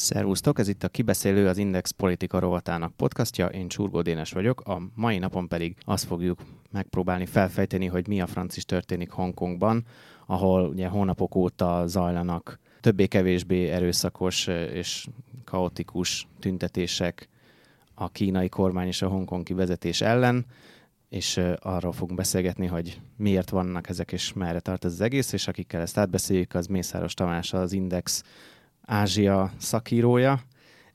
Szervusztok, ez itt a Kibeszélő az Index politika rovatának podcastja, én Csurgó Dénes vagyok, a mai napon pedig azt fogjuk megpróbálni felfejteni, hogy mi a francis történik Hongkongban, ahol ugye hónapok óta zajlanak többé-kevésbé erőszakos és kaotikus tüntetések a kínai kormány és a hongkongi vezetés ellen, és arról fogunk beszélgetni, hogy miért vannak ezek, és merre tart ez az egész, és akikkel ezt átbeszéljük, az Mészáros Tamás, az Index Ázsia szakírója,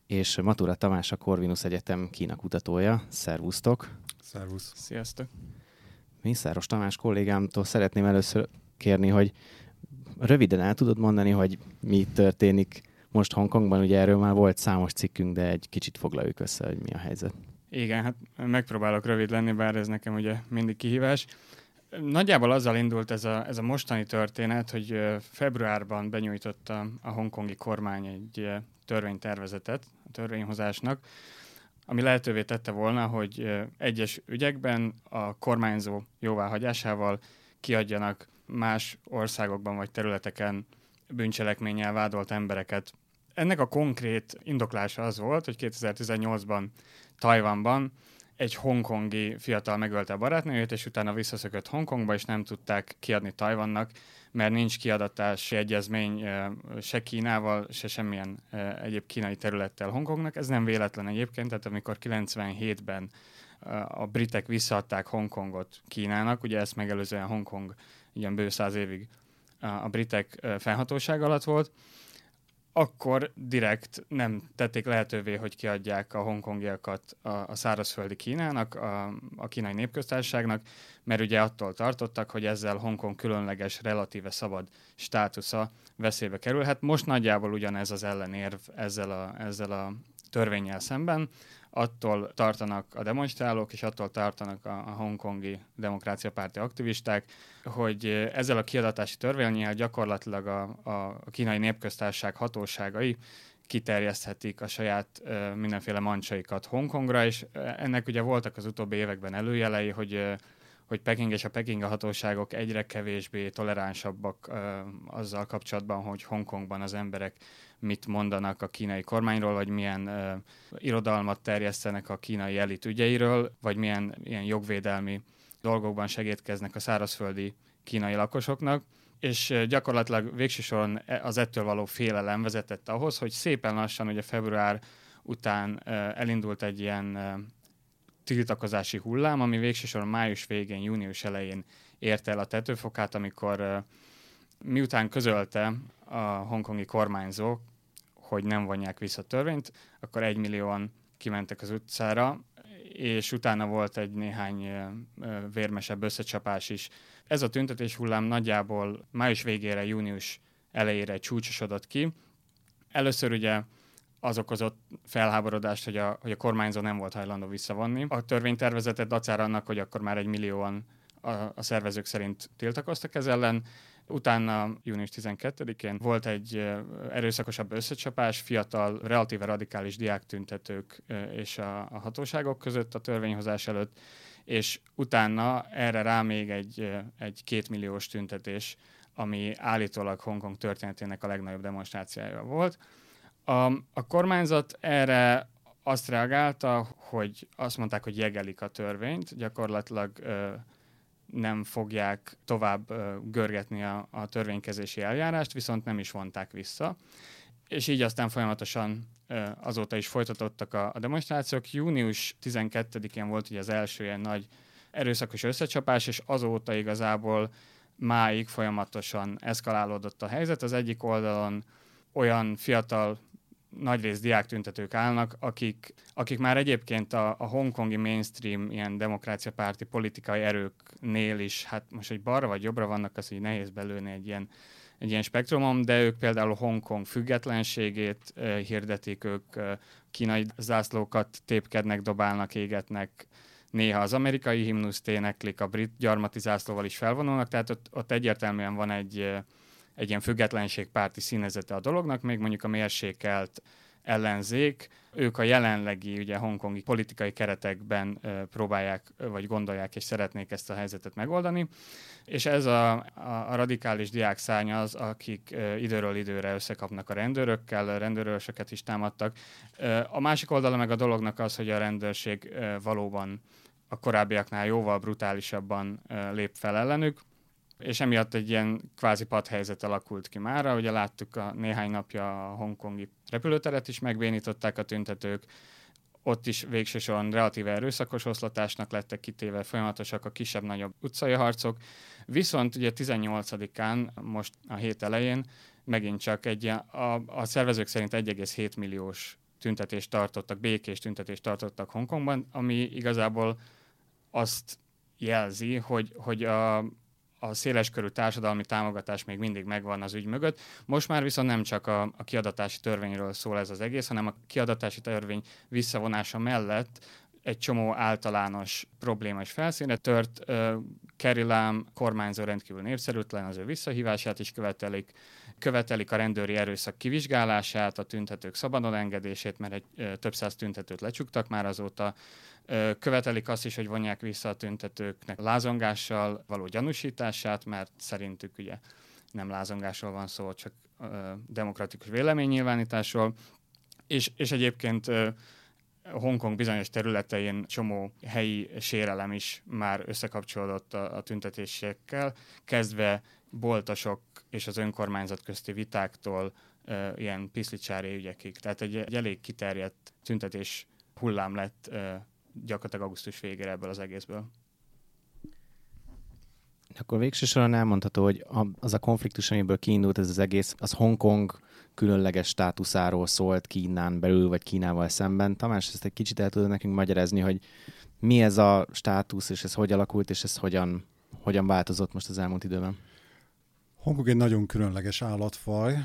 és Matura Tamás a Corvinus Egyetem Kína kutatója. Szervusztok! Szervusz! Sziasztok! Mészáros Tamás kollégámtól szeretném először kérni, hogy röviden el tudod mondani, hogy mi történik most Hongkongban. Ugye erről már volt számos cikkünk, de egy kicsit foglaljuk össze, hogy mi a helyzet. Igen, hát megpróbálok rövid lenni, bár ez nekem ugye mindig kihívás. Nagyjából azzal indult ez a, ez a mostani történet, hogy februárban benyújtotta a hongkongi kormány egy törvénytervezetet a törvényhozásnak, ami lehetővé tette volna, hogy egyes ügyekben a kormányzó jóváhagyásával kiadjanak más országokban vagy területeken bűncselekménnyel vádolt embereket. Ennek a konkrét indoklása az volt, hogy 2018-ban Tajvanban egy hongkongi fiatal megölte a barátnőjét, és utána visszaszökött Hongkongba, és nem tudták kiadni Tajvannak, mert nincs kiadatási egyezmény se Kínával, se semmilyen egyéb kínai területtel Hongkongnak. Ez nem véletlen egyébként, tehát amikor 97-ben a britek visszaadták Hongkongot Kínának, ugye ezt megelőzően Hongkong ilyen bő száz évig a britek felhatóság alatt volt, akkor direkt nem tették lehetővé, hogy kiadják a hongkongiakat a, a szárazföldi Kínának, a, a kínai népköztársaságnak, mert ugye attól tartottak, hogy ezzel Hongkong különleges, relatíve szabad státusza veszélybe kerülhet. Most nagyjából ugyanez az ellenérv ezzel a, ezzel a törvényel szemben, attól tartanak a demonstrálók, és attól tartanak a, a hongkongi demokrácia párti aktivisták, hogy ezzel a kiadatási törvényel gyakorlatilag a, a kínai népköztársaság hatóságai kiterjeszthetik a saját uh, mindenféle mancsaikat Hongkongra, és ennek ugye voltak az utóbbi években előjelei, hogy uh, hogy Peking és a Peking hatóságok egyre kevésbé toleránsabbak uh, azzal kapcsolatban, hogy Hongkongban az emberek mit mondanak a kínai kormányról, vagy milyen uh, irodalmat terjesztenek a kínai elit ügyeiről, vagy milyen ilyen jogvédelmi dolgokban segítkeznek a szárazföldi kínai lakosoknak. És gyakorlatilag végső soron e, az ettől való félelem vezetett ahhoz, hogy szépen lassan ugye február után elindult egy ilyen tiltakozási hullám, ami végső soron május végén, június elején érte el a tetőfokát, amikor miután közölte a hongkongi kormányzó, hogy nem vonják vissza a törvényt, akkor egymillióan kimentek az utcára, és utána volt egy néhány vérmesebb összecsapás is. Ez a tüntetés hullám nagyjából május végére, június elejére csúcsosodott ki. Először ugye az okozott felháborodást, hogy a, hogy a kormányzó nem volt hajlandó visszavonni. A törvénytervezetet dacára annak, hogy akkor már egy millióan a, a szervezők szerint tiltakoztak ez ellen. Utána június 12-én volt egy erőszakosabb összecsapás fiatal, relatíve radikális diáktüntetők és a, a hatóságok között a törvényhozás előtt, és utána erre rá még egy, egy kétmilliós tüntetés, ami állítólag Hongkong történetének a legnagyobb demonstrációja volt. A, a kormányzat erre azt reagálta, hogy azt mondták, hogy jegelik a törvényt, gyakorlatilag nem fogják tovább görgetni a, a törvénykezési eljárást, viszont nem is vonták vissza. És így aztán folyamatosan azóta is folytatottak a, a demonstrációk. Június 12-én volt ugye az első ilyen nagy erőszakos összecsapás, és azóta igazából máig folyamatosan eszkalálódott a helyzet. Az egyik oldalon olyan fiatal nagyrészt diák tüntetők állnak, akik, akik már egyébként a, a hongkongi mainstream ilyen demokráciapárti politikai erőknél is, hát most, hogy balra vagy jobbra vannak, az így nehéz belőni egy ilyen, egy ilyen spektrumom, de ők például Hongkong függetlenségét uh, hirdetik, ők uh, kínai zászlókat tépkednek, dobálnak, égetnek, néha az amerikai himnuszt éneklik, a brit gyarmati zászlóval is felvonulnak, tehát ott, ott egyértelműen van egy uh, egy ilyen függetlenségpárti színezete a dolognak, még mondjuk a mérsékelt ellenzék, ők a jelenlegi ugye hongkongi politikai keretekben próbálják, vagy gondolják és szeretnék ezt a helyzetet megoldani. És ez a, a, a radikális diák szárny az, akik időről időre összekapnak a rendőrökkel, a rendőrösöket is támadtak. A másik oldala meg a dolognak az, hogy a rendőrség valóban a korábbiaknál jóval brutálisabban lép fel ellenük, és emiatt egy ilyen kvázi padhelyzet alakult ki mára. Ugye láttuk a néhány napja a hongkongi repülőteret is megbénították a tüntetők, ott is végső soron relatíve erőszakos oszlatásnak lettek kitéve, folyamatosak a kisebb-nagyobb utcai harcok. Viszont ugye 18-án, most a hét elején megint csak egy, a, a szervezők szerint 1,7 milliós tüntetést tartottak, békés tüntetést tartottak Hongkongban, ami igazából azt jelzi, hogy, hogy a, a széleskörű társadalmi támogatás még mindig megvan az ügy mögött. Most már viszont nem csak a, a kiadatási törvényről szól ez az egész, hanem a kiadatási törvény visszavonása mellett egy csomó általános probléma is felszínre tört. Uh, Kerry Lam kormányzó rendkívül népszerűtlen, az ő visszahívását is követelik. Követelik a rendőri erőszak kivizsgálását, a tüntetők szabadon engedését, mert egy több száz tüntetőt lecsuktak már azóta. Követelik azt is, hogy vonják vissza a tüntetőknek lázongással való gyanúsítását, mert szerintük ugye nem lázongásról van szó, csak demokratikus véleménynyilvánításról. És, és egyébként Hongkong bizonyos területein csomó helyi sérelem is már összekapcsolódott a, a tüntetésekkel, kezdve boltosok és az önkormányzat közti vitáktól uh, ilyen piszlicsári ügyekig. Tehát egy, egy elég kiterjedt tüntetés hullám lett uh, gyakorlatilag augusztus végére ebből az egészből. Akkor végső soron elmondható, hogy az a konfliktus, amiből kiindult ez az egész, az Hongkong különleges státuszáról szólt Kínán belül, vagy Kínával szemben. Tamás, ezt egy kicsit el tudod nekünk magyarázni, hogy mi ez a státusz, és ez hogy alakult, és ez hogyan, hogyan változott most az elmúlt időben? Hongkong egy nagyon különleges állatfaj.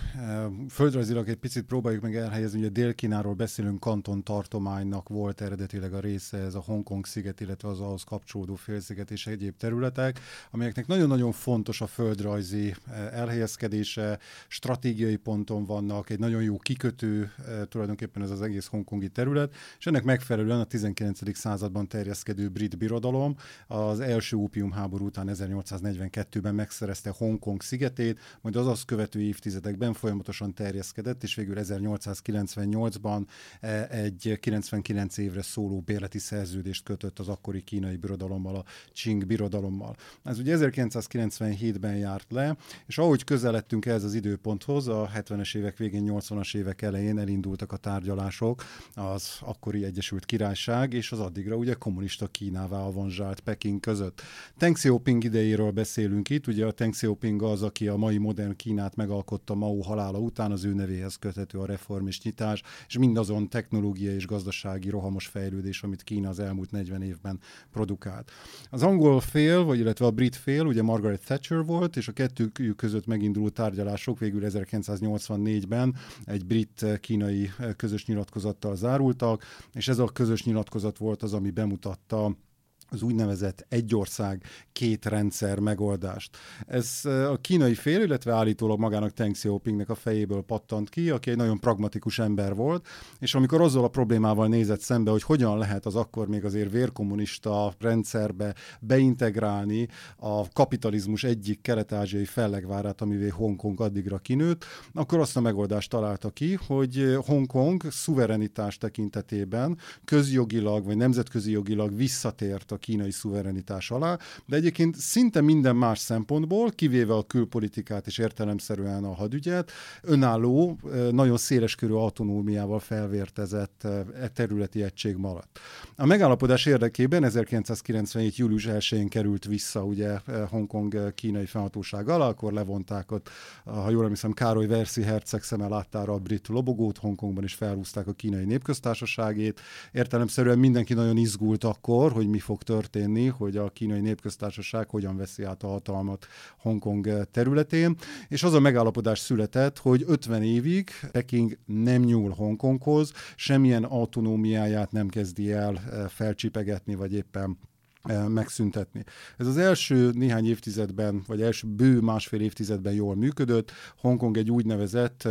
Földrajzilag egy picit próbáljuk meg elhelyezni, a Dél-Kínáról beszélünk kanton tartománynak volt eredetileg a része, ez a Hongkong sziget, illetve az ahhoz kapcsolódó félsziget és egyéb területek, amelyeknek nagyon-nagyon fontos a földrajzi elhelyezkedése, stratégiai ponton vannak, egy nagyon jó kikötő tulajdonképpen ez az egész hongkongi terület, és ennek megfelelően a 19. században terjeszkedő brit birodalom az első ópiumháború után 1842-ben megszerezte Hongkong sziget, szigetét, majd az azt követő évtizedekben folyamatosan terjeszkedett, és végül 1898-ban e, egy 99 évre szóló bérleti szerződést kötött az akkori kínai birodalommal, a Qing birodalommal. Ez ugye 1997-ben járt le, és ahogy közeledtünk ehhez az időponthoz, a 70-es évek végén, 80-as évek elején elindultak a tárgyalások az akkori Egyesült Királyság és az addigra ugye kommunista Kínává avanzsált Peking között. Teng Xiaoping idejéről beszélünk itt, ugye a Teng Xiaoping az, aki a mai modern Kínát megalkotta Mao halála után, az ő nevéhez köthető a reform és nyitás, és mindazon technológiai és gazdasági rohamos fejlődés, amit Kína az elmúlt 40 évben produkált. Az angol fél, vagy illetve a brit fél, ugye Margaret Thatcher volt, és a kettőjük között meginduló tárgyalások végül 1984-ben egy brit-kínai közös nyilatkozattal zárultak, és ez a közös nyilatkozat volt az, ami bemutatta az úgynevezett egy ország, két rendszer megoldást. Ez a kínai fél, illetve állítólag magának Teng Xiaopingnek a fejéből pattant ki, aki egy nagyon pragmatikus ember volt, és amikor azzal a problémával nézett szembe, hogy hogyan lehet az akkor még azért vérkommunista rendszerbe beintegrálni a kapitalizmus egyik kelet-ázsiai fellegvárát, amivé Hongkong addigra kinőtt, akkor azt a megoldást találta ki, hogy Hongkong szuverenitás tekintetében közjogilag vagy nemzetközi jogilag visszatért a kínai szuverenitás alá, de egyébként szinte minden más szempontból, kivéve a külpolitikát és értelemszerűen a hadügyet, önálló, nagyon széleskörű autonómiával felvértezett e területi egység maradt. A megállapodás érdekében 1997. július 1-én került vissza ugye Hongkong kínai fennhatóság alá, akkor levonták ott, ha jól emlékszem, Károly Verszi herceg szeme láttára a brit lobogót, Hongkongban is felhúzták a kínai népköztársaságét. Értelemszerűen mindenki nagyon izgult akkor, hogy mi fog történni, hogy a kínai népköztársaság hogyan veszi át a hatalmat Hongkong területén, és az a megállapodás született, hogy 50 évig Peking nem nyúl Hongkonghoz, semmilyen autonómiáját nem kezdi el eh, felcsipegetni, vagy éppen megszüntetni. Ez az első néhány évtizedben, vagy első bő másfél évtizedben jól működött. Hongkong egy úgynevezett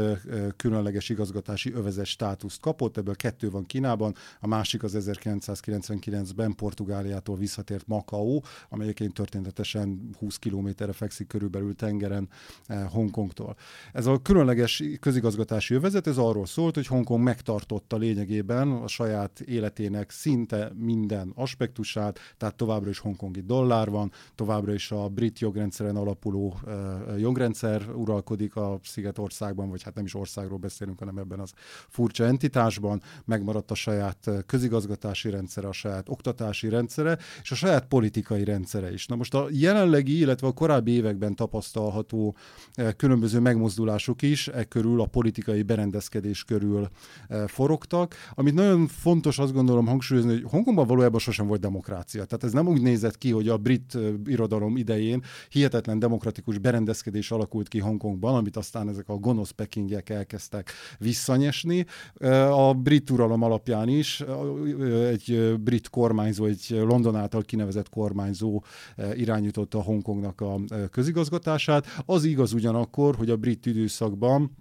különleges igazgatási övezet státuszt kapott, ebből kettő van Kínában, a másik az 1999-ben Portugáliától visszatért Macau, amelyeként történetesen 20 kilométerre fekszik körülbelül tengeren Hongkongtól. Ez a különleges közigazgatási övezet, ez arról szólt, hogy Hongkong megtartotta lényegében a saját életének szinte minden aspektusát, tehát továbbra is hongkongi dollár van, továbbra is a brit jogrendszeren alapuló jogrendszer uralkodik a Szigetországban, vagy hát nem is országról beszélünk, hanem ebben az furcsa entitásban, megmaradt a saját közigazgatási rendszere, a saját oktatási rendszere, és a saját politikai rendszere is. Na most a jelenlegi, illetve a korábbi években tapasztalható különböző megmozdulások is e körül, a politikai berendezkedés körül forogtak, amit nagyon fontos azt gondolom hangsúlyozni, hogy Hongkongban valójában sosem volt demokrácia. Tehát ez nem úgy nézett ki, hogy a brit irodalom idején hihetetlen demokratikus berendezkedés alakult ki Hongkongban, amit aztán ezek a gonosz pekingiek elkezdtek visszanyesni. A brit uralom alapján is egy brit kormányzó, egy London által kinevezett kormányzó irányította Hongkongnak a közigazgatását. Az igaz ugyanakkor, hogy a brit időszakban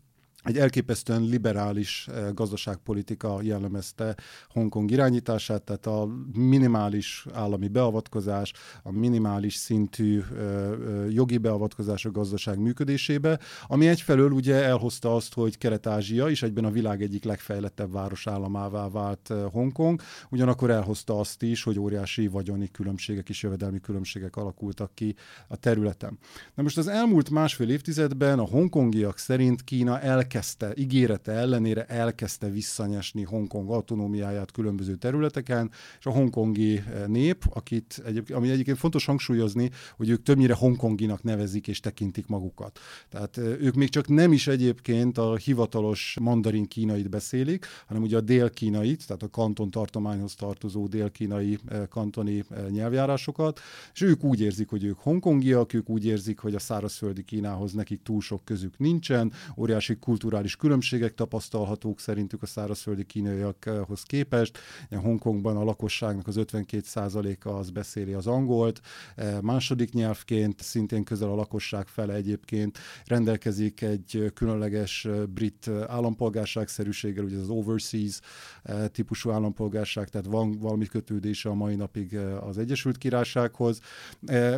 egy elképesztően liberális eh, gazdaságpolitika jellemezte Hongkong irányítását, tehát a minimális állami beavatkozás, a minimális szintű eh, eh, jogi beavatkozás a gazdaság működésébe, ami egyfelől ugye elhozta azt, hogy Kelet-Ázsia is egyben a világ egyik legfejlettebb városállamává vált Hongkong, ugyanakkor elhozta azt is, hogy óriási vagyoni különbségek és jövedelmi különbségek alakultak ki a területen. Na most az elmúlt másfél évtizedben a hongkongiak szerint Kína el elkezdte, ígérete ellenére elkezdte visszanyesni Hongkong autonómiáját különböző területeken, és a hongkongi eh, nép, akit egyébként, ami egyébként fontos hangsúlyozni, hogy ők többnyire hongkonginak nevezik és tekintik magukat. Tehát eh, ők még csak nem is egyébként a hivatalos mandarin kínait beszélik, hanem ugye a dél-kínait, tehát a kanton tartományhoz tartozó dél-kínai eh, kantoni nyelvjárásokat, és ők úgy érzik, hogy ők hongkongiak, ők úgy érzik, hogy a szárazföldi Kínához nekik túl sok közük nincsen, óriási kult kulturális különbségek tapasztalhatók szerintük a szárazföldi kínaiakhoz képest. Hongkongban a lakosságnak az 52%-a az beszéli az angolt, e, második nyelvként szintén közel a lakosság fele egyébként. Rendelkezik egy különleges e, brit állampolgárságszerűséggel, ugye az overseas e, típusú állampolgárság, tehát van valami kötődése a mai napig az Egyesült Királysághoz,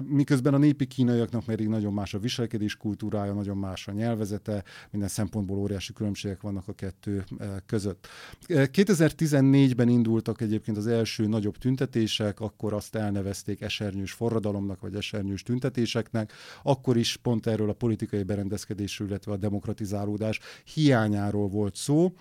miközben a népi kínaiaknak pedig nagyon más a viselkedés kultúrája, nagyon más a nyelvezete, minden szempontból szempontból óriási különbségek vannak a kettő eh, között. 2014-ben eh, indultak egyébként az első nagyobb tüntetések, akkor azt elnevezték esernyős forradalomnak, vagy esernyős tüntetéseknek, akkor is pont erről a politikai berendezkedésről, illetve a demokratizálódás hiányáról volt szó,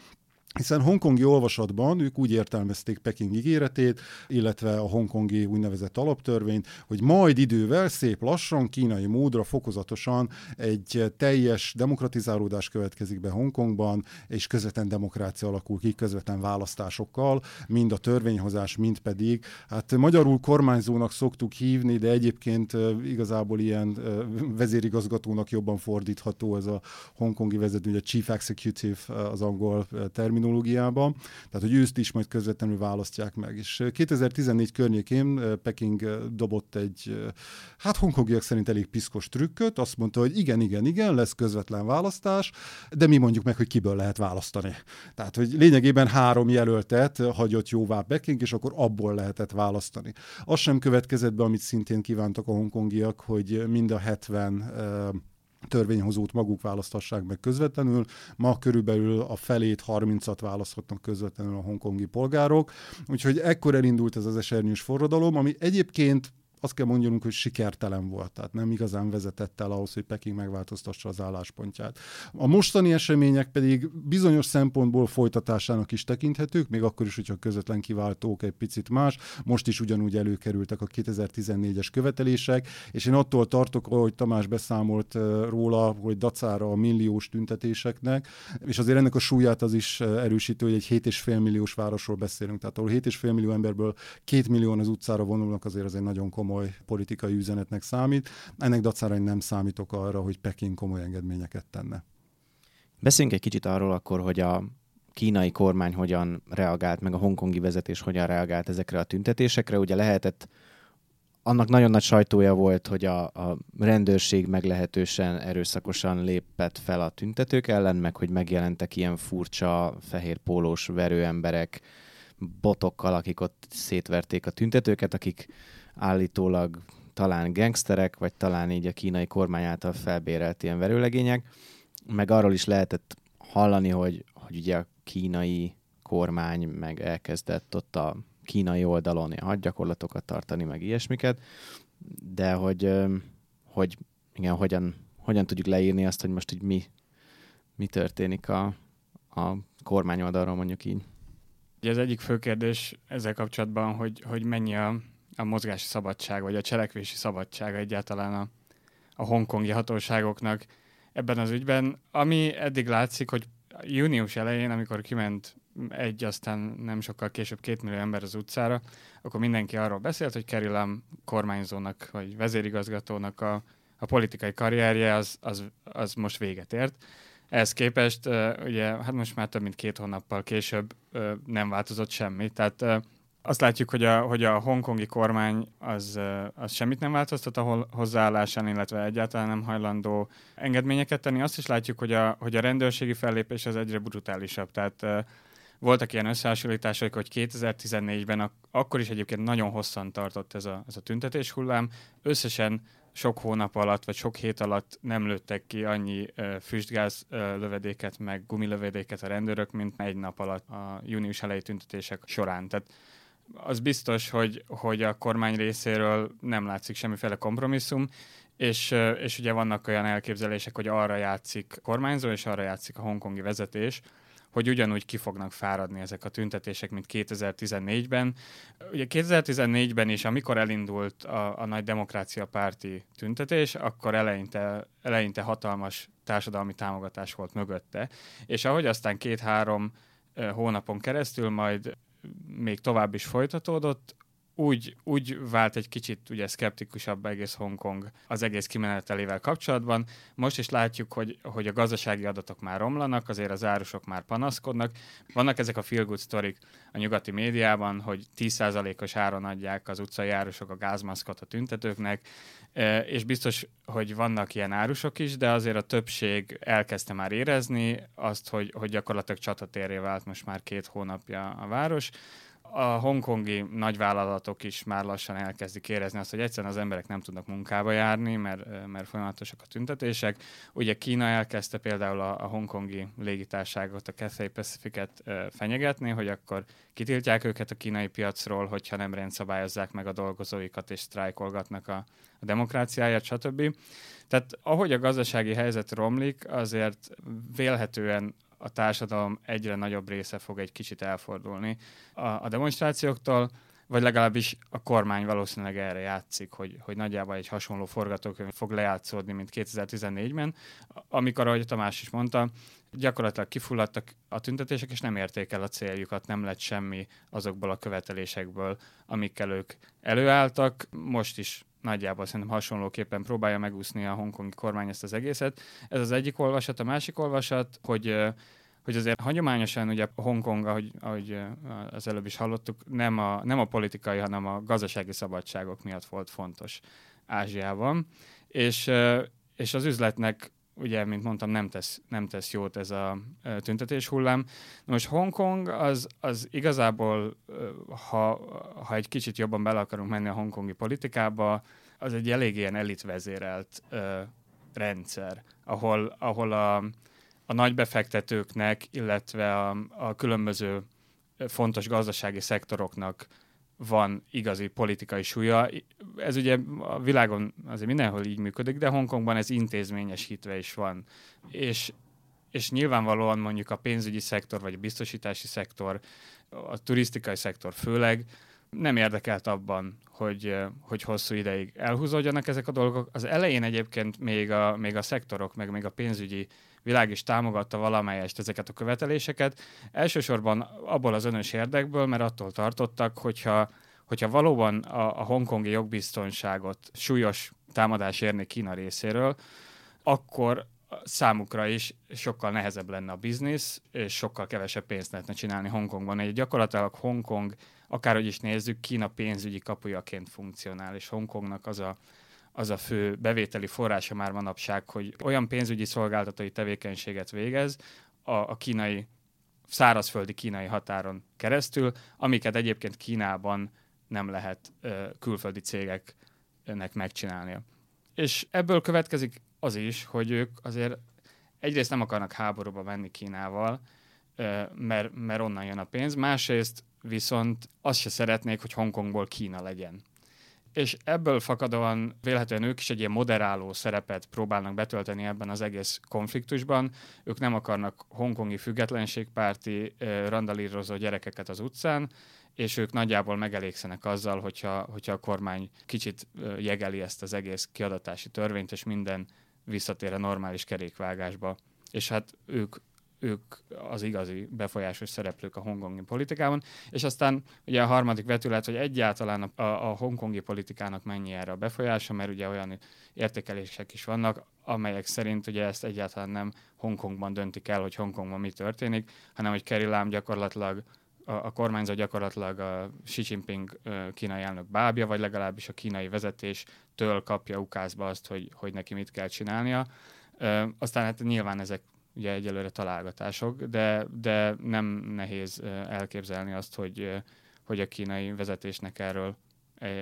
hiszen hongkongi olvasatban ők úgy értelmezték Peking ígéretét, illetve a hongkongi úgynevezett alaptörvényt, hogy majd idővel szép lassan, kínai módra fokozatosan egy teljes demokratizálódás következik be Hongkongban, és közvetlen demokrácia alakul ki, közvetlen választásokkal, mind a törvényhozás, mind pedig, hát magyarul kormányzónak szoktuk hívni, de egyébként igazából ilyen vezérigazgatónak jobban fordítható ez a hongkongi vezető, ugye Chief Executive az angol termin terminológiába, tehát hogy őszt is majd közvetlenül választják meg. És 2014 környékén Peking dobott egy, hát hongkongiak szerint elég piszkos trükköt, azt mondta, hogy igen, igen, igen, lesz közvetlen választás, de mi mondjuk meg, hogy kiből lehet választani. Tehát, hogy lényegében három jelöltet hagyott jóvá Peking, és akkor abból lehetett választani. Az sem következett be, amit szintén kívántak a hongkongiak, hogy mind a 70 törvényhozót maguk választassák meg közvetlenül. Ma körülbelül a felét, 30-at választhatnak közvetlenül a hongkongi polgárok. Úgyhogy ekkor elindult ez az esernyős forradalom, ami egyébként azt kell mondjunk, hogy sikertelen volt, tehát nem igazán vezetett el ahhoz, hogy Peking megváltoztassa az álláspontját. A mostani események pedig bizonyos szempontból folytatásának is tekinthetők, még akkor is, hogyha közvetlen kiváltók egy picit más. Most is ugyanúgy előkerültek a 2014-es követelések, és én attól tartok, hogy Tamás beszámolt róla, hogy dacára a milliós tüntetéseknek, és azért ennek a súlyát az is erősítő, hogy egy 7,5 milliós városról beszélünk. Tehát ahol 7,5 millió emberből 2 millió az utcára vonulnak, azért az egy nagyon komoly komoly politikai üzenetnek számít. Ennek dacára én nem számítok arra, hogy Peking komoly engedményeket tenne. Beszéljünk egy kicsit arról akkor, hogy a kínai kormány hogyan reagált, meg a hongkongi vezetés hogyan reagált ezekre a tüntetésekre. Ugye lehetett annak nagyon nagy sajtója volt, hogy a, a rendőrség meglehetősen erőszakosan lépett fel a tüntetők ellen, meg hogy megjelentek ilyen furcsa fehér pólós verőemberek botokkal, akik ott szétverték a tüntetőket, akik állítólag talán gangsterek, vagy talán így a kínai kormány által felbérelt ilyen verőlegények, meg arról is lehetett hallani, hogy, hogy ugye a kínai kormány meg elkezdett ott a kínai oldalon ilyen hadgyakorlatokat tartani, meg ilyesmiket, de hogy, hogy igen, hogyan, hogyan tudjuk leírni azt, hogy most így mi, mi történik a, a kormány oldalról mondjuk így. Ugye az egyik fő kérdés ezzel kapcsolatban, hogy, hogy mennyi a, a mozgási szabadság, vagy a cselekvési szabadság egyáltalán a, a hongkongi hatóságoknak ebben az ügyben, ami eddig látszik, hogy június elején, amikor kiment egy, aztán nem sokkal később két millió ember az utcára, akkor mindenki arról beszélt, hogy Kerilam kormányzónak, vagy vezérigazgatónak a, a politikai karrierje az, az, az most véget ért. Ehhez képest, ugye, hát most már több mint két hónappal később nem változott semmi. Tehát azt látjuk, hogy a, hogy a hongkongi kormány az, az semmit nem változtat a hozzáállásán, illetve egyáltalán nem hajlandó engedményeket tenni. Azt is látjuk, hogy a, hogy a rendőrségi fellépés az egyre brutálisabb. Tehát voltak ilyen összehasonlítások, hogy 2014-ben ak- akkor is egyébként nagyon hosszan tartott ez a, ez a tüntetés hullám. Összesen sok hónap alatt, vagy sok hét alatt nem lőttek ki annyi füstgáz uh, lövedéket, meg gumilövedéket a rendőrök, mint egy nap alatt a június elejé tüntetések során. Tehát az biztos, hogy, hogy a kormány részéről nem látszik semmiféle kompromisszum, és, és ugye vannak olyan elképzelések, hogy arra játszik a kormányzó, és arra játszik a hongkongi vezetés, hogy ugyanúgy ki fognak fáradni ezek a tüntetések, mint 2014-ben. Ugye 2014-ben is, amikor elindult a, a nagy demokrácia párti tüntetés, akkor eleinte, eleinte hatalmas társadalmi támogatás volt mögötte, és ahogy aztán két-három hónapon keresztül majd még tovább is folytatódott, úgy, úgy vált egy kicsit ugye szkeptikusabb egész Hongkong az egész kimenetelével kapcsolatban. Most is látjuk, hogy, hogy a gazdasági adatok már romlanak, azért az árusok már panaszkodnak. Vannak ezek a feel good sztorik a nyugati médiában, hogy 10%-os áron adják az utcai árusok a gázmaszkot a tüntetőknek, e, és biztos, hogy vannak ilyen árusok is, de azért a többség elkezdte már érezni azt, hogy, hogy gyakorlatilag csatatérré vált most már két hónapja a város a hongkongi nagyvállalatok is már lassan elkezdik érezni azt, hogy egyszerűen az emberek nem tudnak munkába járni, mert, mert folyamatosak a tüntetések. Ugye Kína elkezdte például a, a hongkongi légitárságot, a Cathay Pacific-et fenyegetni, hogy akkor kitiltják őket a kínai piacról, hogyha nem rendszabályozzák meg a dolgozóikat és sztrájkolgatnak a, a demokráciáját, stb. Tehát ahogy a gazdasági helyzet romlik, azért vélhetően a társadalom egyre nagyobb része fog egy kicsit elfordulni a, a demonstrációktól, vagy legalábbis a kormány valószínűleg erre játszik, hogy, hogy nagyjából egy hasonló forgatókönyv fog lejátszódni, mint 2014-ben, amikor, ahogy Tamás is mondta, gyakorlatilag kifulladtak a tüntetések, és nem érték el a céljukat, nem lett semmi azokból a követelésekből, amikkel ők előálltak. Most is nagyjából szerintem hasonlóképpen próbálja megúszni a hongkongi kormány ezt az egészet. Ez az egyik olvasat, a másik olvasat, hogy hogy azért hagyományosan ugye Hongkong, ahogy, ahogy az előbb is hallottuk, nem a, nem a politikai, hanem a gazdasági szabadságok miatt volt fontos Ázsiában. És, és az üzletnek ugye, mint mondtam, nem tesz, nem tesz jót ez a tüntetés hullám. Most Hongkong az, az igazából, ha, ha egy kicsit jobban bele akarunk menni a hongkongi politikába, az egy elég ilyen elitvezérelt ö, rendszer, ahol, ahol a, a nagy befektetőknek, illetve a, a különböző fontos gazdasági szektoroknak van igazi politikai súlya. Ez ugye a világon azért mindenhol így működik, de Hongkongban ez intézményesítve is van. És, és nyilvánvalóan mondjuk a pénzügyi szektor, vagy a biztosítási szektor, a turisztikai szektor főleg, nem érdekelt abban, hogy, hogy hosszú ideig elhúzódjanak ezek a dolgok. Az elején egyébként még a, még a szektorok, meg még a pénzügyi világ is támogatta valamelyest ezeket a követeléseket. Elsősorban abból az önös érdekből, mert attól tartottak, hogyha, hogyha valóban a, a hongkongi jogbiztonságot súlyos támadás érni Kína részéről, akkor számukra is sokkal nehezebb lenne a biznisz, és sokkal kevesebb pénzt lehetne csinálni Hongkongban. Egy gyakorlatilag Hongkong, akárhogy is nézzük, Kína pénzügyi kapujaként funkcionál, és Hongkongnak az a, az a fő bevételi forrása már manapság, hogy olyan pénzügyi szolgáltatói tevékenységet végez a, a kínai, szárazföldi kínai határon keresztül, amiket egyébként Kínában nem lehet ö, külföldi cégeknek megcsinálnia. És ebből következik az is, hogy ők azért egyrészt nem akarnak háborúba menni Kínával, mert, mert onnan jön a pénz, másrészt viszont azt se szeretnék, hogy Hongkongból Kína legyen. És ebből fakadóan vélhetően ők is egy ilyen moderáló szerepet próbálnak betölteni ebben az egész konfliktusban. Ők nem akarnak hongkongi függetlenségpárti randalírozó gyerekeket az utcán, és ők nagyjából megelégszenek azzal, hogyha, hogyha a kormány kicsit jegeli ezt az egész kiadatási törvényt, és minden visszatér a normális kerékvágásba. És hát ők, ők az igazi befolyásos szereplők a hongkongi politikában. És aztán ugye a harmadik vetület, hogy egyáltalán a, a, hongkongi politikának mennyi erre a befolyása, mert ugye olyan értékelések is vannak, amelyek szerint ugye ezt egyáltalán nem Hongkongban döntik el, hogy Hongkongban mi történik, hanem hogy Lam gyakorlatilag a, a kormányzó gyakorlatilag a Xi Jinping kínai elnök bábja, vagy legalábbis a kínai vezetéstől kapja ukázba azt, hogy, hogy neki mit kell csinálnia. Aztán hát nyilván ezek ugye egyelőre találgatások, de, de nem nehéz elképzelni azt, hogy, hogy a kínai vezetésnek erről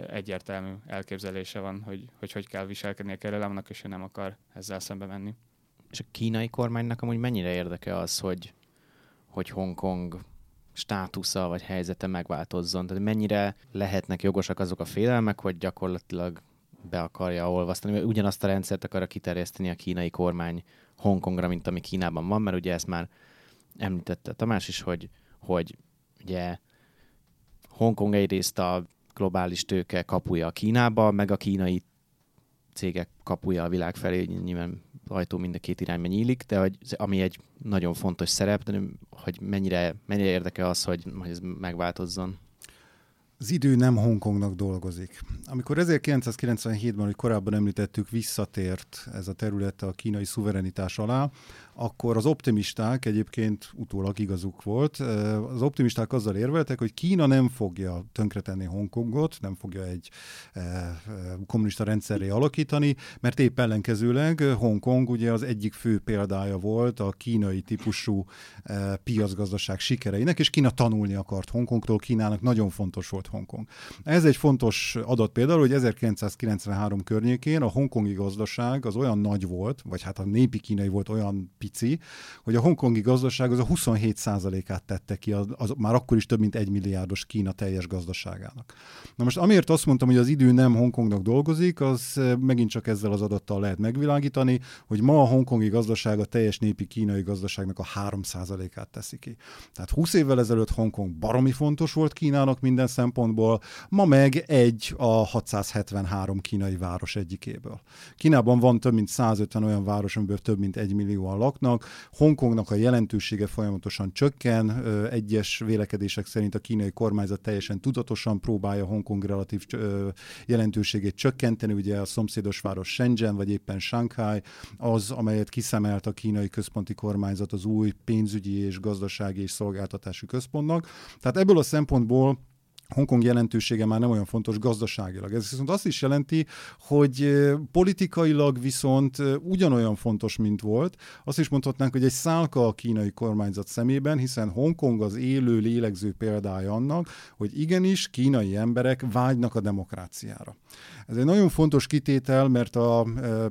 egyértelmű elképzelése van, hogy hogy, hogy kell viselkedni a kerelemnek, és ő nem akar ezzel szembe menni. És a kínai kormánynak amúgy mennyire érdeke az, hogy, hogy Hongkong státusza vagy helyzete megváltozzon. Tehát mennyire lehetnek jogosak azok a félelmek, hogy gyakorlatilag be akarja olvasztani, mert ugyanazt a rendszert akarja kiterjeszteni a kínai kormány Hongkongra, mint ami Kínában van, mert ugye ezt már említette Tamás is, hogy, hogy ugye Hongkong egyrészt a globális tőke kapuja a Kínába, meg a kínai cégek kapuja a világ felé, nyilván ajtó mind a két irányba nyílik, de hogy, ami egy nagyon fontos szerep, de hogy mennyire, mennyire érdeke az, hogy, hogy ez megváltozzon. Az idő nem Hongkongnak dolgozik. Amikor 1997-ben, hogy korábban említettük, visszatért ez a terület a kínai szuverenitás alá, akkor az optimisták egyébként utólag igazuk volt. Az optimisták azzal érveltek, hogy Kína nem fogja tönkretenni Hongkongot, nem fogja egy kommunista rendszerré alakítani, mert épp ellenkezőleg Hongkong ugye az egyik fő példája volt a kínai típusú piacgazdaság sikereinek, és Kína tanulni akart Hongkongtól, Kínának nagyon fontos volt Hongkong. Ez egy fontos adat például, hogy 1993 környékén a hongkongi gazdaság az olyan nagy volt, vagy hát a népi kínai volt olyan pici, hogy a hongkongi gazdaság az a 27%-át tette ki, az, az már akkor is több mint egy milliárdos Kína teljes gazdaságának. Na most amiért azt mondtam, hogy az idő nem Hongkongnak dolgozik, az megint csak ezzel az adattal lehet megvilágítani, hogy ma a hongkongi gazdaság a teljes népi kínai gazdaságnak a 3%-át teszi ki. Tehát 20 évvel ezelőtt Hongkong baromi fontos volt Kínának minden szempontból, ma meg egy a 673 kínai város egyikéből. Kínában van több mint 150 olyan város, amiből több mint egy millióan lak, laknak. Hongkongnak a jelentősége folyamatosan csökken. Egyes vélekedések szerint a kínai kormányzat teljesen tudatosan próbálja Hongkong relatív jelentőségét csökkenteni. Ugye a szomszédos város Shenzhen, vagy éppen Shanghai az, amelyet kiszemelt a kínai központi kormányzat az új pénzügyi és gazdasági és szolgáltatási központnak. Tehát ebből a szempontból Hongkong jelentősége már nem olyan fontos gazdaságilag. Ez viszont azt is jelenti, hogy politikailag viszont ugyanolyan fontos, mint volt. Azt is mondhatnánk, hogy egy szálka a kínai kormányzat szemében, hiszen Hongkong az élő, lélegző példája annak, hogy igenis kínai emberek vágynak a demokráciára. Ez egy nagyon fontos kitétel, mert a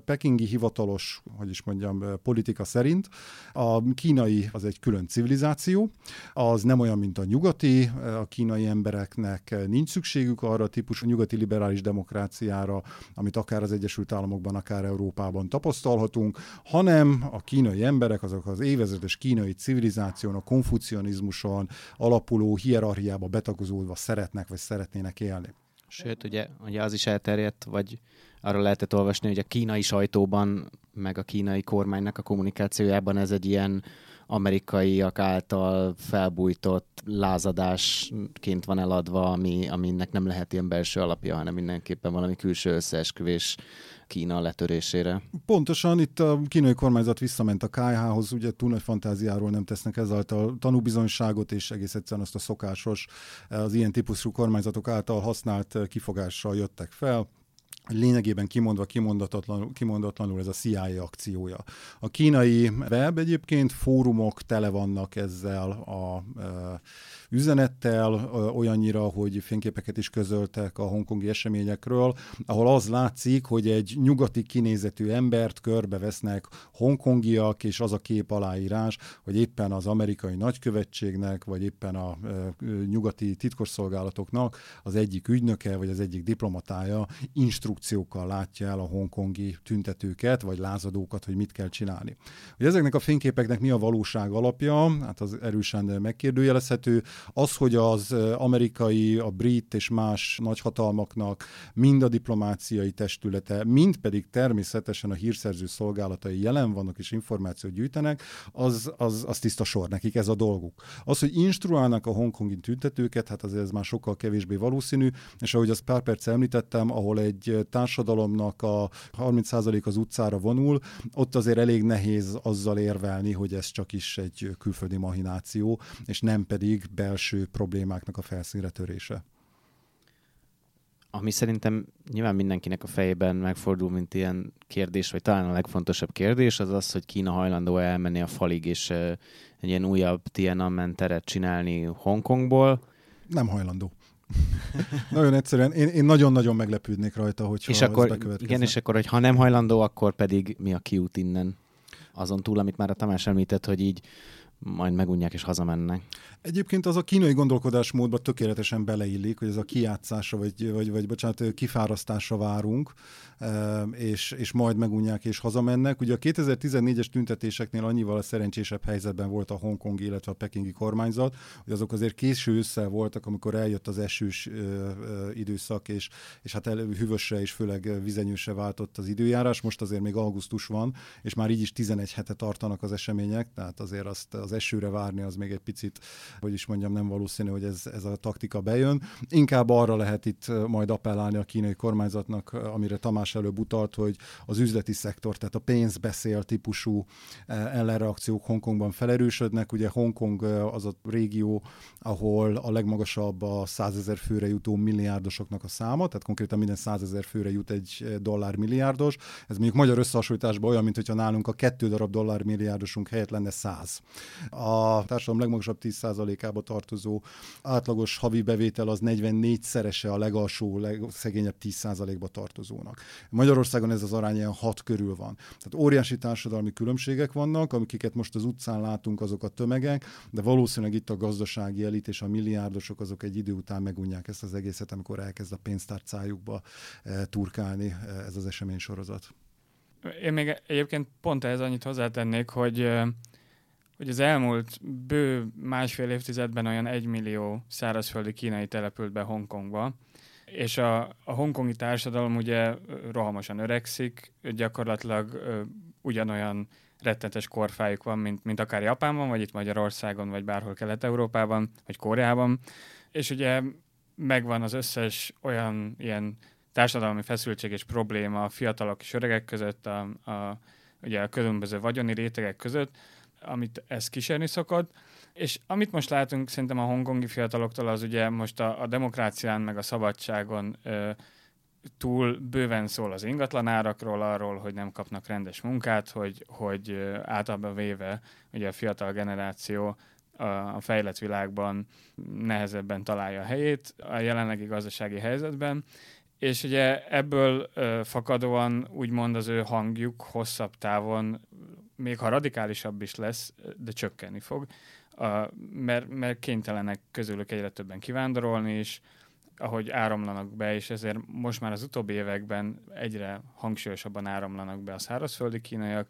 pekingi hivatalos, hogy is mondjam, politika szerint a kínai az egy külön civilizáció, az nem olyan, mint a nyugati, a kínai embereknek nincs szükségük arra a típusú nyugati liberális demokráciára, amit akár az Egyesült Államokban, akár Európában tapasztalhatunk, hanem a kínai emberek, azok az évezredes kínai civilizáción, a konfucionizmuson alapuló hierarchiába betagozódva szeretnek, vagy szeretnének élni. Sőt, ugye, ugye az is elterjedt, vagy arról lehetett olvasni, hogy a kínai sajtóban, meg a kínai kormánynak a kommunikációjában ez egy ilyen amerikaiak által felbújtott lázadásként van eladva, ami, aminek nem lehet ilyen belső alapja, hanem mindenképpen valami külső összeesküvés Kína letörésére. Pontosan, itt a kínai kormányzat visszament a KH-hoz, ugye túl nagy fantáziáról nem tesznek ezáltal tanúbizonyságot, és egész egyszerűen azt a szokásos, az ilyen típusú kormányzatok által használt kifogással jöttek fel lényegében kimondva kimondatlanul, kimondatlanul ez a CIA akciója. A kínai web egyébként fórumok tele vannak ezzel a e, üzenettel, olyannyira, hogy fényképeket is közöltek a hongkongi eseményekről, ahol az látszik, hogy egy nyugati kinézetű embert körbevesznek hongkongiak, és az a kép aláírás, hogy éppen az amerikai nagykövetségnek, vagy éppen a nyugati titkosszolgálatoknak az egyik ügynöke, vagy az egyik diplomatája instrukciókkal látja el a hongkongi tüntetőket, vagy lázadókat, hogy mit kell csinálni. Hogy ezeknek a fényképeknek mi a valóság alapja, hát az erősen megkérdőjelezhető. Az, hogy az amerikai, a brit és más nagyhatalmaknak mind a diplomáciai testülete, mind pedig természetesen a hírszerző szolgálatai jelen vannak és információt gyűjtenek, az, az, az tiszta sor, nekik ez a dolguk. Az, hogy instruálnak a hongkongi tüntetőket, hát azért ez már sokkal kevésbé valószínű, és ahogy azt pár perc említettem, ahol egy társadalomnak a 30% az utcára vonul, ott azért elég nehéz azzal érvelni, hogy ez csak is egy külföldi mahináció, és nem pedig belső problémáknak a felszínre törése. Ami szerintem nyilván mindenkinek a fejében megfordul, mint ilyen kérdés, vagy talán a legfontosabb kérdés, az az, hogy Kína hajlandó elmenni a falig, és egy ilyen újabb Tiananmen teret csinálni Hongkongból. Nem hajlandó. nagyon egyszerűen, én, én nagyon-nagyon meglepődnék rajta, hogy és akkor, Igen, és akkor, hogy ha nem hajlandó, akkor pedig mi a kiút innen? Azon túl, amit már a Tamás említett, hogy így majd megunják és hazamennek. Egyébként az a kínai gondolkodásmódba tökéletesen beleillik, hogy ez a kiátszásra, vagy, vagy, vagy bocsánat, kifárasztásra várunk, és, és majd megunják és hazamennek. Ugye a 2014-es tüntetéseknél annyival a szerencsésebb helyzetben volt a hongkongi, illetve a pekingi kormányzat, hogy azok azért késő össze voltak, amikor eljött az esős időszak, és, és hát elő hűvösre és főleg vizenyősre váltott az időjárás. Most azért még augusztus van, és már így is 11 hete tartanak az események, tehát azért azt az esőre várni az még egy picit hogy is mondjam, nem valószínű, hogy ez, ez a taktika bejön. Inkább arra lehet itt majd appellálni a kínai kormányzatnak, amire Tamás előbb utalt, hogy az üzleti szektor, tehát a pénzbeszél típusú ellenreakciók Hongkongban felerősödnek. Ugye Hongkong az a régió, ahol a legmagasabb a százezer főre jutó milliárdosoknak a száma, tehát konkrétan minden százezer főre jut egy dollár milliárdos. Ez mondjuk magyar összehasonlításban olyan, mint hogyha nálunk a kettő darab dollár milliárdosunk helyett lenne száz. A társadalom legmagasabb 10%-ába tartozó átlagos havi bevétel az 44-szerese a legalsó, legszegényebb 10%-ba tartozónak. Magyarországon ez az arány ilyen 6 körül van. Tehát óriási társadalmi különbségek vannak, amiket most az utcán látunk, azok a tömegek, de valószínűleg itt a gazdasági elit és a milliárdosok azok egy idő után megunják ezt az egészet, amikor elkezd a pénztárcájukba eh, turkálni eh, ez az esemény sorozat. Én még egyébként pont ehhez annyit hozzátennék, hogy eh, hogy az elmúlt bő másfél évtizedben olyan egymillió szárazföldi kínai települt be Hongkongba, és a, a hongkongi társadalom ugye rohamosan öregszik, gyakorlatilag ö, ugyanolyan rettenetes korfájuk van, mint, mint akár Japánban, vagy itt Magyarországon, vagy bárhol Kelet-Európában, vagy Koreában, és ugye megvan az összes olyan ilyen társadalmi feszültség és probléma a fiatalok és öregek között, a, a, ugye a különböző vagyoni rétegek között, amit ez kísérni szokott. És amit most látunk szerintem a hongkongi fiataloktól, az ugye most a, a demokrácián meg a szabadságon ö, túl bőven szól az ingatlanárakról, arról, hogy nem kapnak rendes munkát, hogy, hogy általában véve ugye a fiatal generáció a, a fejlett világban nehezebben találja a helyét a jelenlegi gazdasági helyzetben, és ugye ebből ö, fakadóan úgymond az ő hangjuk hosszabb távon még ha radikálisabb is lesz, de csökkenni fog, mert, mert kénytelenek közülük egyre többen kivándorolni, és ahogy áramlanak be, és ezért most már az utóbbi években egyre hangsúlyosabban áramlanak be a szárazföldi kínaiak,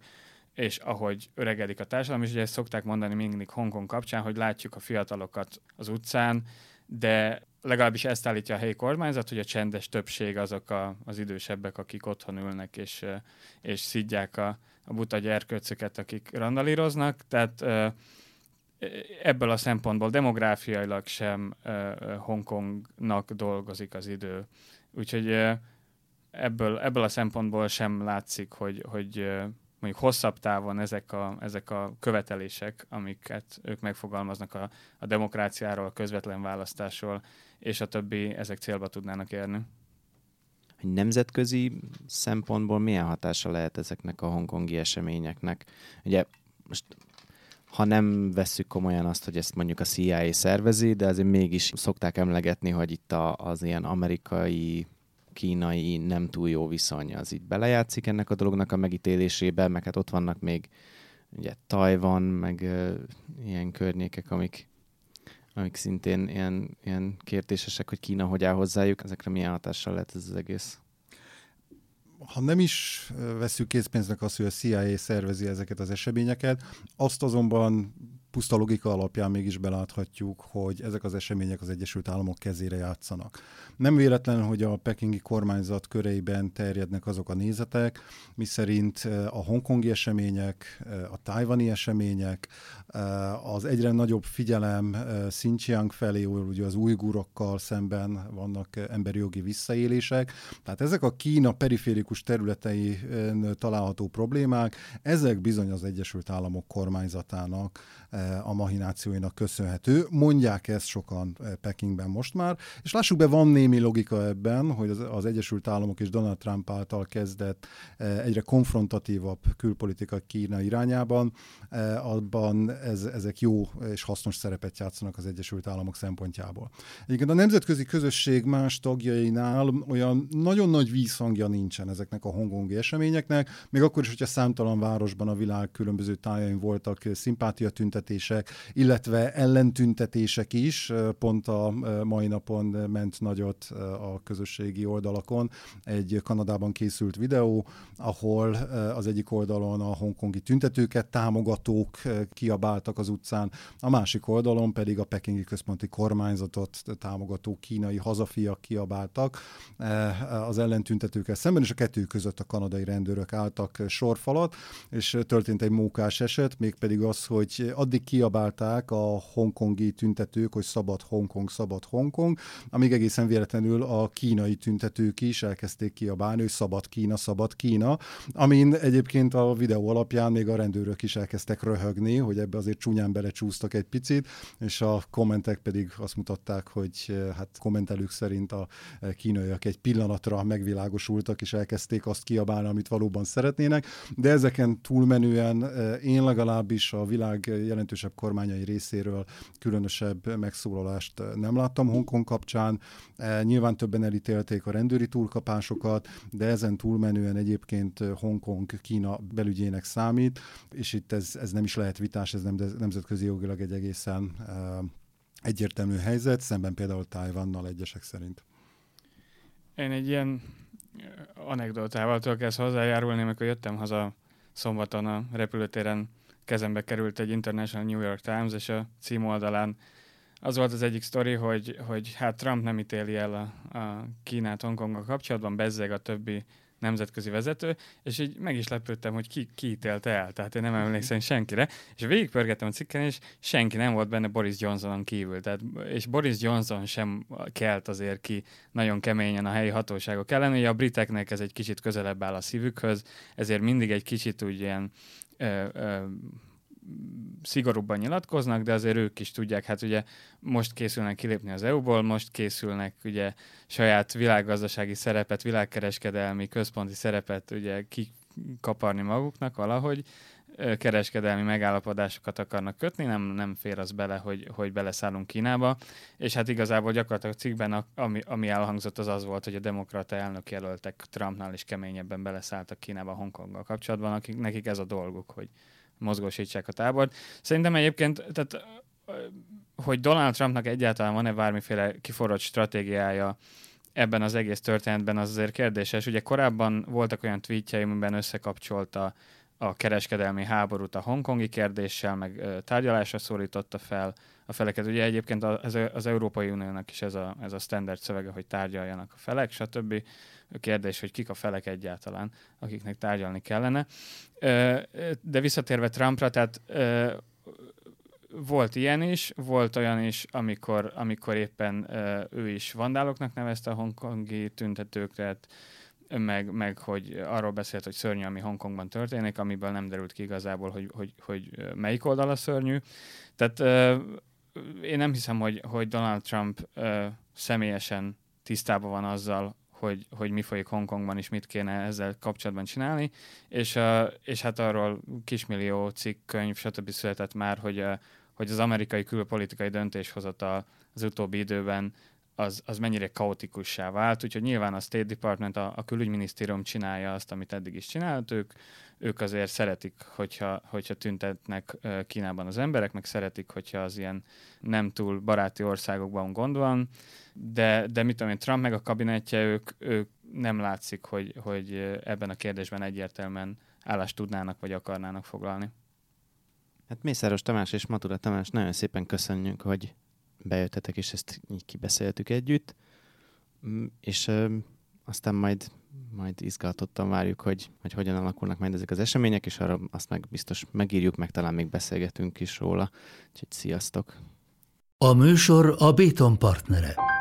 és ahogy öregedik a társadalom, és ugye ezt szokták mondani mindig Hongkong kapcsán, hogy látjuk a fiatalokat az utcán, de legalábbis ezt állítja a helyi kormányzat, hogy a csendes többség azok a, az idősebbek, akik otthon ülnek és, és szidják a, a buta gyerkőcöket, akik randalíroznak, tehát ebből a szempontból demográfiailag sem Hongkongnak dolgozik az idő. Úgyhogy ebből, ebből a szempontból sem látszik, hogy, hogy mondjuk hosszabb távon ezek a, ezek a követelések, amiket ők megfogalmaznak a, a demokráciáról, a közvetlen választásról, és a többi, ezek célba tudnának érni. Hogy nemzetközi szempontból milyen hatása lehet ezeknek a hongkongi eseményeknek? Ugye most ha nem vesszük komolyan azt, hogy ezt mondjuk a CIA szervezi, de azért mégis szokták emlegetni, hogy itt a, az ilyen amerikai kínai nem túl jó viszony az itt belejátszik ennek a dolognak a megítélésébe, meg hát ott vannak még ugye Tajvan, meg uh, ilyen környékek, amik, amik szintén ilyen, ilyen kérdésesek, hogy Kína hogy áll hozzájuk, ezekre milyen hatással lehet ez az egész? ha nem is veszük készpénznek azt, hogy a CIA szervezi ezeket az eseményeket, azt azonban puszta logika alapján mégis beláthatjuk, hogy ezek az események az Egyesült Államok kezére játszanak. Nem véletlen, hogy a pekingi kormányzat köreiben terjednek azok a nézetek, miszerint a hongkongi események, a tájvani események, az egyre nagyobb figyelem Xinjiang felé, ugye az újgurokkal szemben vannak emberi jogi visszaélések. Tehát ezek a Kína periférikus területei található problémák, ezek bizony az Egyesült Államok kormányzatának a mahinációinak köszönhető. Mondják ezt sokan Pekingben most már, és lássuk be, van némi logika ebben, hogy az, az Egyesült Államok és Donald Trump által kezdett egyre konfrontatívabb külpolitika Kína irányában, abban ez, ezek jó és hasznos szerepet játszanak az Egyesült Államok szempontjából. Egyébként a nemzetközi közösség más tagjainál olyan nagyon nagy vízhangja nincsen ezeknek a hongkongi eseményeknek, még akkor is, hogyha számtalan városban a világ különböző tájain voltak szimpátia tüntetések, illetve ellentüntetések is. Pont a mai napon ment nagyot a közösségi oldalakon egy Kanadában készült videó, ahol az egyik oldalon a hongkongi tüntetőket támogatók kiabáltak az utcán, a másik oldalon pedig a pekingi központi kormányzatot támogató kínai hazafiak kiabáltak az ellentüntetőkkel szemben, és a kettő között a kanadai rendőrök álltak sorfalat, és történt egy mókás eset, mégpedig az, hogy addig kiabálták a hongkongi tüntetők, hogy szabad Hongkong, szabad Hongkong, amíg egészen véletlenül a kínai tüntetők is elkezdték kiabálni, hogy szabad Kína, szabad Kína, amin egyébként a videó alapján még a rendőrök is elkezdtek röhögni, hogy ebbe azért csúnyán belecsúsztak egy picit, és a kommentek pedig azt mutatták, hogy hát kommentelők szerint a kínaiak egy pillanatra megvilágosultak, és elkezdték azt kiabálni, amit valóban szeretnének, de ezeken túlmenően én legalábbis a világ jelentősebb kormányai részéről különösebb megszólalást nem láttam Hongkong kapcsán. Nyilván többen elítélték a rendőri túlkapásokat, de ezen túlmenően egyébként Hongkong Kína belügyének számít, és itt ez, ez nem is lehet vitás, ez nem, nemzetközi jogilag egy egészen egyértelmű helyzet, szemben például Tájvannal egyesek szerint. Én egy ilyen anekdotával tudok ezt hozzájárulni, amikor jöttem haza szombaton a repülőtéren kezembe került egy International New York Times, és a cím oldalán az volt az egyik sztori, hogy, hogy hát Trump nem ítéli el a, a Kínát Hongkonggal kapcsolatban, bezzeg a többi nemzetközi vezető, és így meg is lepődtem, hogy ki, ki ítélte el, tehát én nem emlékszem senkire, és végigpörgettem a cikken, és senki nem volt benne Boris Johnsonon kívül, tehát, és Boris Johnson sem kelt azért ki nagyon keményen a helyi hatóságok ellen, ugye a briteknek ez egy kicsit közelebb áll a szívükhöz, ezért mindig egy kicsit úgy ilyen ö, ö, szigorúbban nyilatkoznak, de azért ők is tudják, hát ugye most készülnek kilépni az EU-ból, most készülnek ugye saját világgazdasági szerepet, világkereskedelmi központi szerepet ugye kikaparni maguknak valahogy, kereskedelmi megállapodásokat akarnak kötni, nem, nem fér az bele, hogy, hogy beleszállunk Kínába, és hát igazából gyakorlatilag a cikkben, ami, ami elhangzott, az az volt, hogy a demokrata elnök jelöltek Trumpnál is keményebben beleszálltak Kínába Hongkonggal kapcsolatban, akik, nekik ez a dolguk, hogy mozgósítsák a tábort. Szerintem egyébként, tehát hogy Donald Trumpnak egyáltalán van-e bármiféle kiforrott stratégiája ebben az egész történetben, az azért kérdéses. Ugye korábban voltak olyan tweetjei, amiben összekapcsolta a kereskedelmi háborút a hongkongi kérdéssel, meg tárgyalásra szólította fel a feleket. Ugye egyébként az, az Európai Uniónak is ez a, ez a standard szövege, hogy tárgyaljanak a felek, stb. A kérdés, hogy kik a felek egyáltalán, akiknek tárgyalni kellene. De visszatérve Trumpra, tehát volt ilyen is, volt olyan is, amikor, amikor éppen ő is vandáloknak nevezte a hongkongi tüntetőket, meg, meg hogy arról beszélt, hogy szörnyű, ami Hongkongban történik, amiből nem derült ki igazából, hogy, hogy, hogy melyik oldal a szörnyű. Tehát én nem hiszem, hogy, hogy Donald Trump személyesen tisztában van azzal, hogy, hogy mi folyik Hongkongban, és mit kéne ezzel kapcsolatban csinálni, és, és hát arról kismillió cikk, könyv, stb. született már, hogy, hogy az amerikai külpolitikai döntéshozatal az utóbbi időben az, az mennyire kaotikussá vált, úgyhogy nyilván a State Department, a, a külügyminisztérium csinálja azt, amit eddig is csinált, ők, ők azért szeretik, hogyha, hogyha tüntetnek Kínában az emberek, meg szeretik, hogyha az ilyen nem túl baráti országokban gond van, de, de mit tudom én, Trump meg a kabinetje, ők, ők nem látszik, hogy, hogy ebben a kérdésben egyértelműen állást tudnának, vagy akarnának foglalni. Hát Mészáros Tamás és Matura Tamás, nagyon szépen köszönjük, hogy bejöttetek, és ezt így kibeszéltük együtt. Mm, és aztán majd, majd izgatottan várjuk, hogy, hogy hogyan alakulnak majd ezek az események, és arra azt meg biztos megírjuk, meg talán még beszélgetünk is róla. Úgyhogy sziasztok! A műsor a Béton partnere.